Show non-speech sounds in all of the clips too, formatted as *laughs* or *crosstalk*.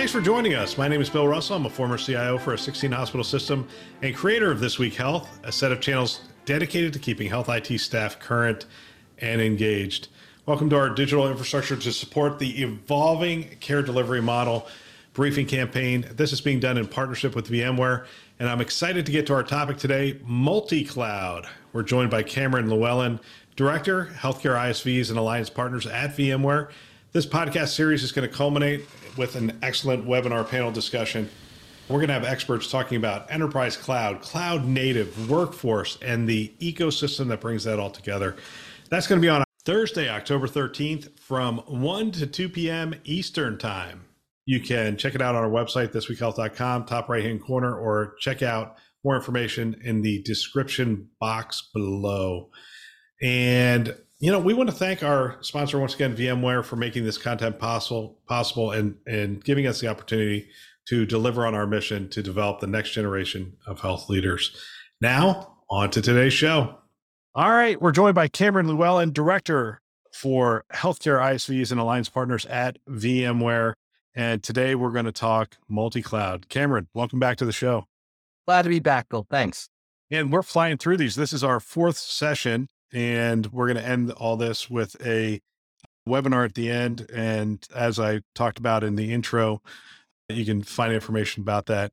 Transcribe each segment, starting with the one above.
Thanks for joining us. My name is Bill Russell. I'm a former CIO for a 16 hospital system and creator of This Week Health, a set of channels dedicated to keeping health IT staff current and engaged. Welcome to our digital infrastructure to support the evolving care delivery model briefing campaign. This is being done in partnership with VMware, and I'm excited to get to our topic today multi cloud. We're joined by Cameron Llewellyn, Director, Healthcare ISVs and Alliance Partners at VMware. This podcast series is going to culminate with an excellent webinar panel discussion. We're going to have experts talking about enterprise cloud, cloud native, workforce, and the ecosystem that brings that all together. That's going to be on Thursday, October 13th from 1 to 2 p.m. Eastern Time. You can check it out on our website, thisweekhealth.com, top right hand corner, or check out more information in the description box below. And you know, we want to thank our sponsor once again, VMware, for making this content possible, possible, and and giving us the opportunity to deliver on our mission to develop the next generation of health leaders. Now, on to today's show. All right, we're joined by Cameron Llewellyn, director for healthcare ISVs and alliance partners at VMware, and today we're going to talk multi-cloud. Cameron, welcome back to the show. Glad to be back, Bill. Thanks. And we're flying through these. This is our fourth session and we're going to end all this with a webinar at the end. And as I talked about in the intro, you can find information about that.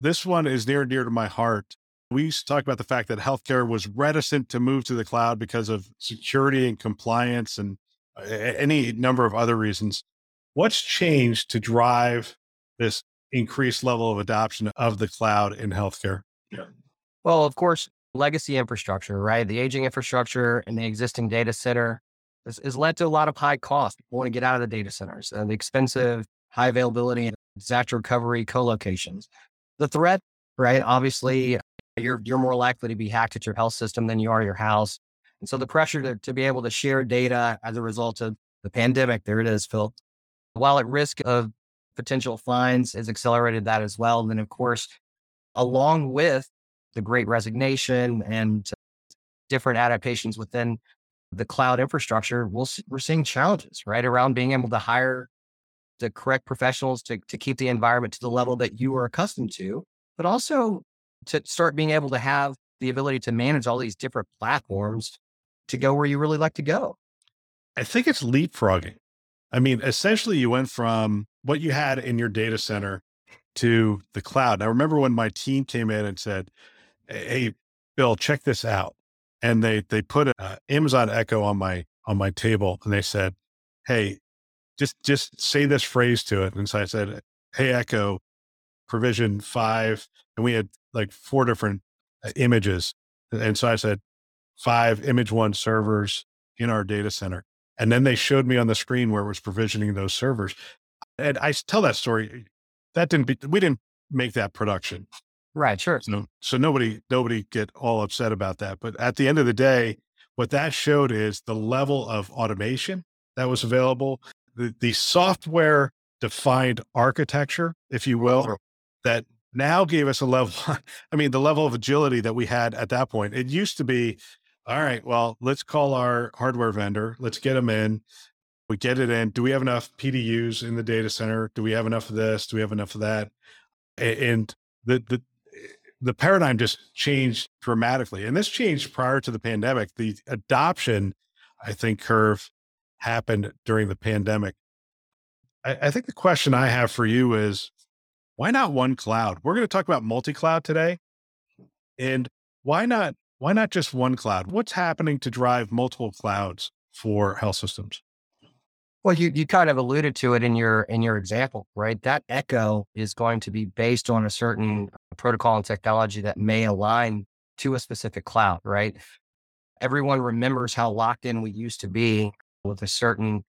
This one is near and dear to my heart. We used to talk about the fact that healthcare was reticent to move to the cloud because of security and compliance and uh, any number of other reasons. What's changed to drive this increased level of adoption of the cloud in healthcare? Yeah. Well, of course, legacy infrastructure, right? The aging infrastructure and the existing data center has, has led to a lot of high cost. People want to get out of the data centers and the expensive, high availability, and disaster recovery co-locations. The threat, right? Obviously, you're you're more likely to be hacked at your health system than you are your house. And so the pressure to, to be able to share data as a result of the pandemic, there it is, Phil. While at risk of potential fines has accelerated that as well. And then of course, along with the great resignation and different adaptations within the cloud infrastructure, we'll, we're seeing challenges, right? Around being able to hire the correct professionals to, to keep the environment to the level that you are accustomed to, but also to start being able to have the ability to manage all these different platforms to go where you really like to go. I think it's leapfrogging. I mean, essentially, you went from what you had in your data center to the cloud. Now, remember when my team came in and said, hey bill check this out. And they they put an amazon echo on my on my table and they said hey just just say this phrase to it. And so i said hey echo provision five and we had like four different uh, images. And so i said five image one servers in our data center. And then they showed me on the screen where it was provisioning those servers. And i tell that story. That didn't be we didn't make that production Right, sure. So, so nobody nobody get all upset about that. But at the end of the day, what that showed is the level of automation that was available, the, the software defined architecture, if you will, that now gave us a level. *laughs* I mean, the level of agility that we had at that point. It used to be, all right, well, let's call our hardware vendor, let's get them in. We get it in. Do we have enough PDUs in the data center? Do we have enough of this? Do we have enough of that? And the the the paradigm just changed dramatically. And this changed prior to the pandemic. The adoption, I think, curve happened during the pandemic. I, I think the question I have for you is why not one cloud? We're going to talk about multi-cloud today. And why not why not just one cloud? What's happening to drive multiple clouds for health systems? Well, you you kind of alluded to it in your in your example, right? That echo is going to be based on a certain protocol and technology that may align to a specific cloud, right? Everyone remembers how locked in we used to be with a certain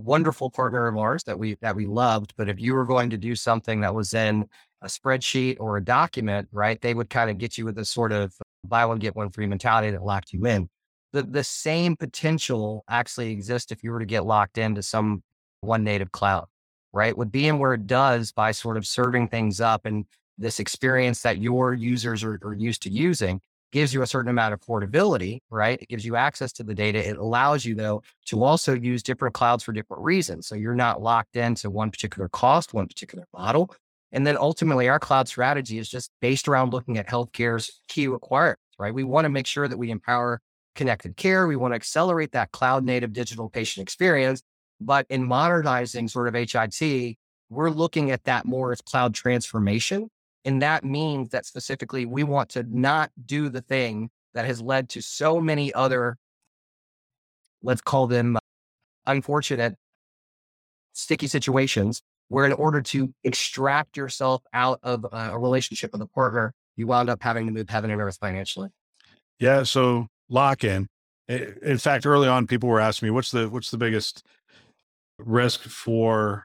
wonderful partner of ours that we that we loved. But if you were going to do something that was in a spreadsheet or a document, right, they would kind of get you with a sort of buy one get one free mentality that locked you in. The the same potential actually exists if you were to get locked into some one native cloud, right? With VMware it does by sort of serving things up and this experience that your users are, are used to using gives you a certain amount of portability, right? It gives you access to the data. It allows you, though, to also use different clouds for different reasons. So you're not locked into one particular cost, one particular model. And then ultimately, our cloud strategy is just based around looking at healthcare's key requirements, right? We want to make sure that we empower connected care. We want to accelerate that cloud native digital patient experience. But in modernizing sort of HIT, we're looking at that more as cloud transformation and that means that specifically we want to not do the thing that has led to so many other, let's call them unfortunate, sticky situations where in order to extract yourself out of a relationship with a partner, you wound up having to move heaven and earth financially. Yeah. So lock in. In fact, early on, people were asking me, what's the, what's the biggest risk for,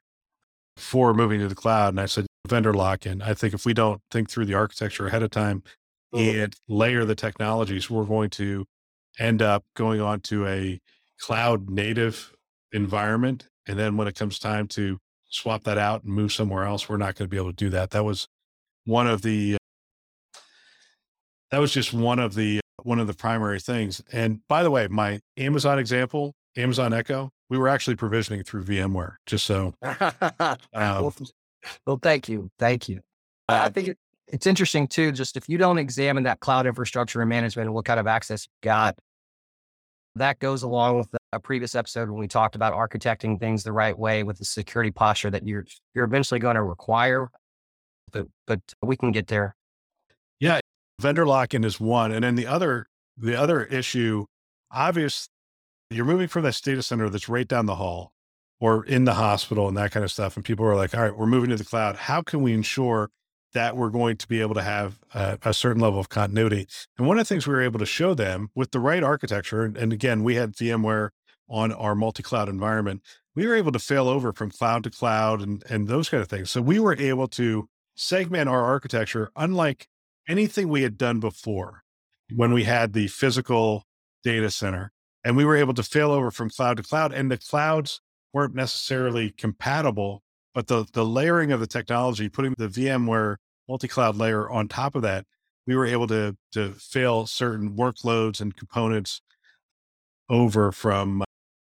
for moving to the cloud? And I said, vendor lock in. I think if we don't think through the architecture ahead of time mm-hmm. and layer the technologies, we're going to end up going on to a cloud native environment. And then when it comes time to swap that out and move somewhere else, we're not going to be able to do that. That was one of the, that was just one of the, one of the primary things. And by the way, my Amazon example, Amazon Echo, we were actually provisioning through VMware, just so. *laughs* Um, well, thank you. Thank you. I think it, it's interesting too, just if you don't examine that cloud infrastructure and management and what kind of access you've got, that goes along with a previous episode when we talked about architecting things the right way with the security posture that you're you're eventually going to require. But but we can get there. Vendor lock-in is one, and then the other the other issue, obvious, you're moving from this data center that's right down the hall or in the hospital and that kind of stuff. And people are like, all right, we're moving to the cloud. How can we ensure that we're going to be able to have a, a, certain level of continuity? And one of the things we were able to show them with the right architecture, and, and again, we had VMware on our multi-cloud environment, we were able to fail over from cloud to cloud and, and those kind of things. So we were able to segment our architecture unlike anything we had done before when we had the physical data center. And we were able to fail over from cloud to cloud. And the clouds weren't necessarily compatible, but the the layering of the technology, putting the VMware multi-cloud layer on top of that, we were able to to fail certain workloads and components over from uh,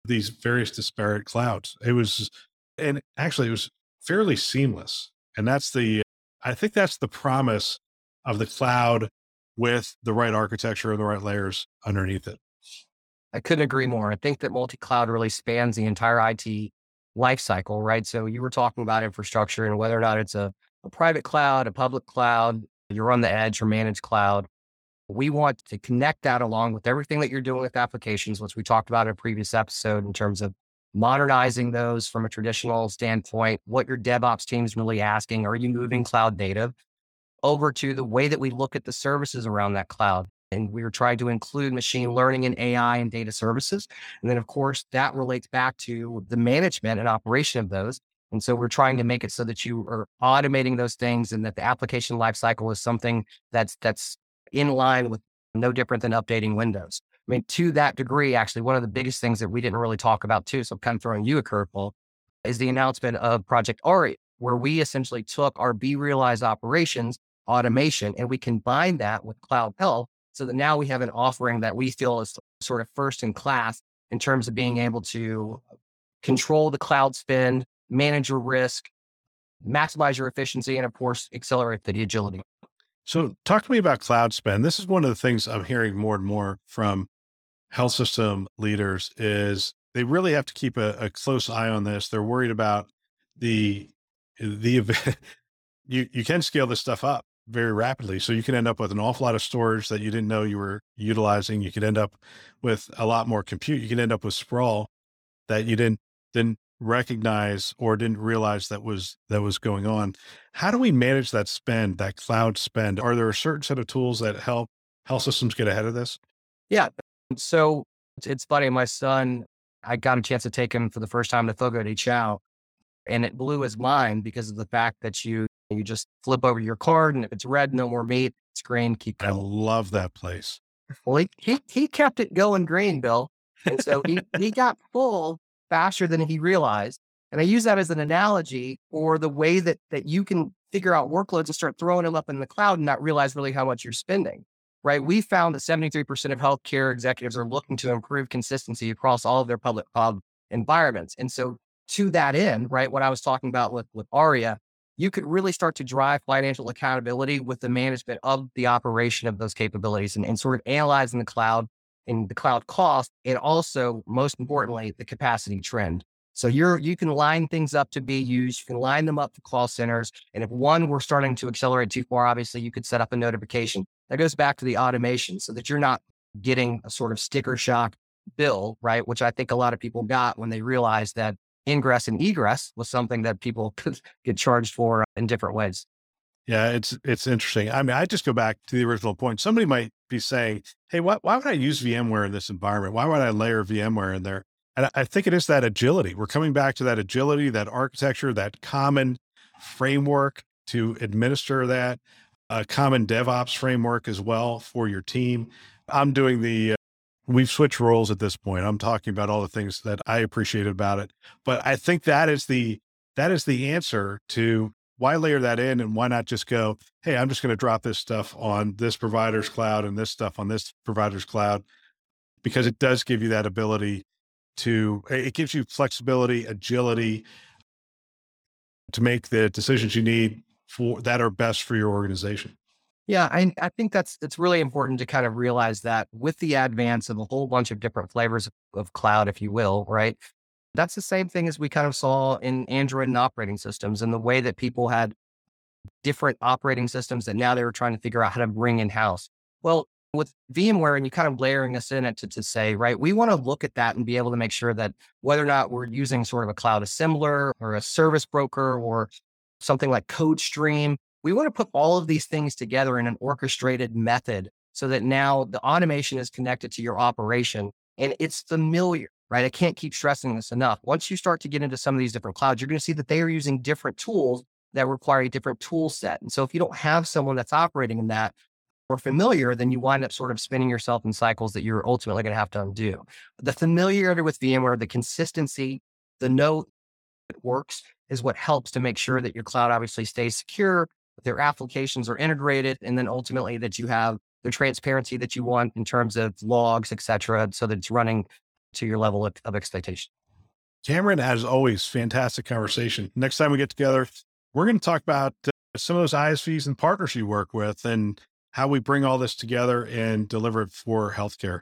these various disparate clouds. It was, and actually, it was fairly seamless. And that's the, I think that's the promise of the cloud with the right architecture and the right layers underneath it. I couldn't agree more. I think that multi cloud really spans the entire IT lifecycle, right? So you were talking about infrastructure and whether or not it's a, a private cloud, a public cloud, you're on the edge or managed cloud. We want to connect that along with everything that you're doing with applications, which we talked about in a previous episode in terms of modernizing those from a traditional standpoint, what your DevOps team is really asking. Are you moving cloud native over to the way that we look at the services around that cloud? And we were trying to include machine learning and AI and data services. And then, of course, that relates back to the management and operation of those. And so we're trying to make it so that you are automating those things and that the application lifecycle is something that's that's in line with no different than updating Windows. I mean, to that degree, actually, one of the biggest things that we didn't really talk about too, so I'm kind of throwing you a curveball, is the announcement of Project Aria, where we essentially took our vRealize operations automation and we combine that with CloudHealth so that now we have an offering that we feel is sort of first in class in terms of being mm-hmm. able to control the cloud spend, manage your risk, maximize your efficiency, and of course, accelerate the agility. So, talk to me about cloud spend. This is one of the things I'm hearing more and more from health system leaders is they really have to keep a, a close eye on this. They're worried about the the *laughs* you you can scale this stuff up very rapidly. So you can end up with an awful lot of storage that you didn't know you were utilizing. You could end up with a lot more compute. You can end up with sprawl that you didn't didn't recognize or didn't realize that was that was going on. How do we manage that spend, that cloud spend? Are there a certain set of tools that help health systems get ahead of this? Yeah. So it's funny. My son I got a chance to take him for the first time to Fogo de Chao, and it blew his mind because of the fact that you you just flip over your card, and if it's red, no more meat. It's green, keep I love that place. Well, he, he he kept it going green, Bill, and so he *laughs* he got full faster than he realized. And I use that as an analogy for the way that that you can figure out workloads and start throwing them up in the cloud and not realize really how much you're spending. Right? We found that 73% of healthcare executives are looking to improve consistency across all of their public cloud environments. And so to that end, right, what I was talking about with with Aria, you could really start to drive financial accountability with the management of the operation of those capabilities and, and sort of analyzing the cloud and the cloud cost, and also most importantly, the capacity trend. So you're you can line things up to be used. You can line them up for call centers. And if one were starting to accelerate too far, obviously you could set up a notification. That goes back to the automation so that you're not getting a sort of sticker shock bill, right? Which I think a lot of people got when they realized that ingress and egress was something that people *laughs* could get charged for in different ways. Yeah, it's it's interesting. I mean, I just go back to the original point. Somebody might be saying, "Hey, why why would I use VMware in this environment? Why would I layer VMware in there?" And I think it is that agility. We're coming back to that agility, that architecture, that common framework to administer that, a common DevOps framework as well for your team. I'm doing the, uh, we've switched roles at this point. I'm talking about all the things that I appreciate about it. But I think that is the, that is the answer to why layer that in and why not just go, hey, I'm just going to drop this stuff on this provider's cloud and this stuff on this provider's cloud because it does give you that ability to it gives you flexibility, agility to make the decisions you need for that are best for your organization. Yeah, I, I think that's it's really important to kind of realize that with the advance of a whole bunch of different flavors of, cloud, if you will, right? That's the same thing as we kind of saw in Android and operating systems and the way that people had different operating systems that now they were trying to figure out how to bring in house. Well, with VMware and you kind of layering us in it to, to say, right, we want to look at that and be able to make sure that whether or not we're using sort of a cloud assembler or a service broker or something like CodeStream, we want to put all of these things together in an orchestrated method so that now the automation is connected to your operation and it's familiar, right? I can't keep stressing this enough. Once you start to get into some of these different clouds, you're going to see that they are using different tools that require a different tool set. And so if you don't have someone that's operating in that, or familiar, then you wind up sort of spinning yourself in cycles that you're ultimately going to have to undo. The familiarity with VMware, the consistency, the know it works is what helps to make sure that your cloud obviously stays secure, their applications are integrated, and then ultimately that you have the transparency that you want in terms of logs, et cetera, so that it's running to your level of, of expectation. Cameron, as always, fantastic conversation. Next time we get together, we're going to talk about uh, some of those ISVs and partners you work with and how we bring all this together and deliver it for healthcare.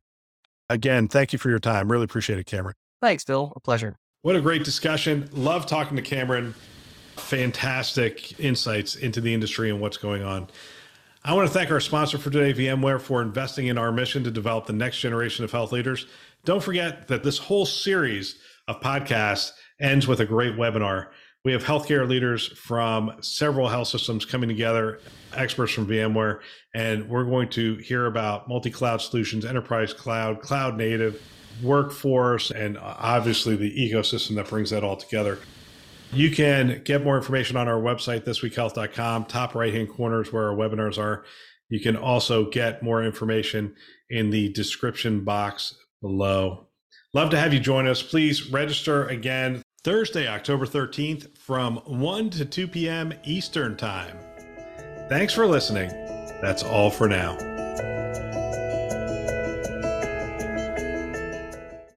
Again, thank you for your time. Really appreciate it, Cameron. Thanks, Bill. A pleasure. What a great discussion. Love talking to Cameron. Fantastic insights into the industry and what's going on. I want to thank our sponsor for today, VMware, for investing in our mission to develop the next generation of health leaders. Don't forget that this whole series of podcasts ends with a great webinar. We have healthcare leaders from several health systems coming together, experts from VMware, and we're going to hear about multi cloud solutions, enterprise cloud, cloud native, workforce, and obviously the ecosystem that brings that all together. You can get more information on our website, thisweekhealth.com. Top right hand corner is where our webinars are. You can also get more information in the description box below. Love to have you join us. Please register again Thursday, October 13th from 1 to 2 p.m. Eastern Time. Thanks for listening. That's all for now.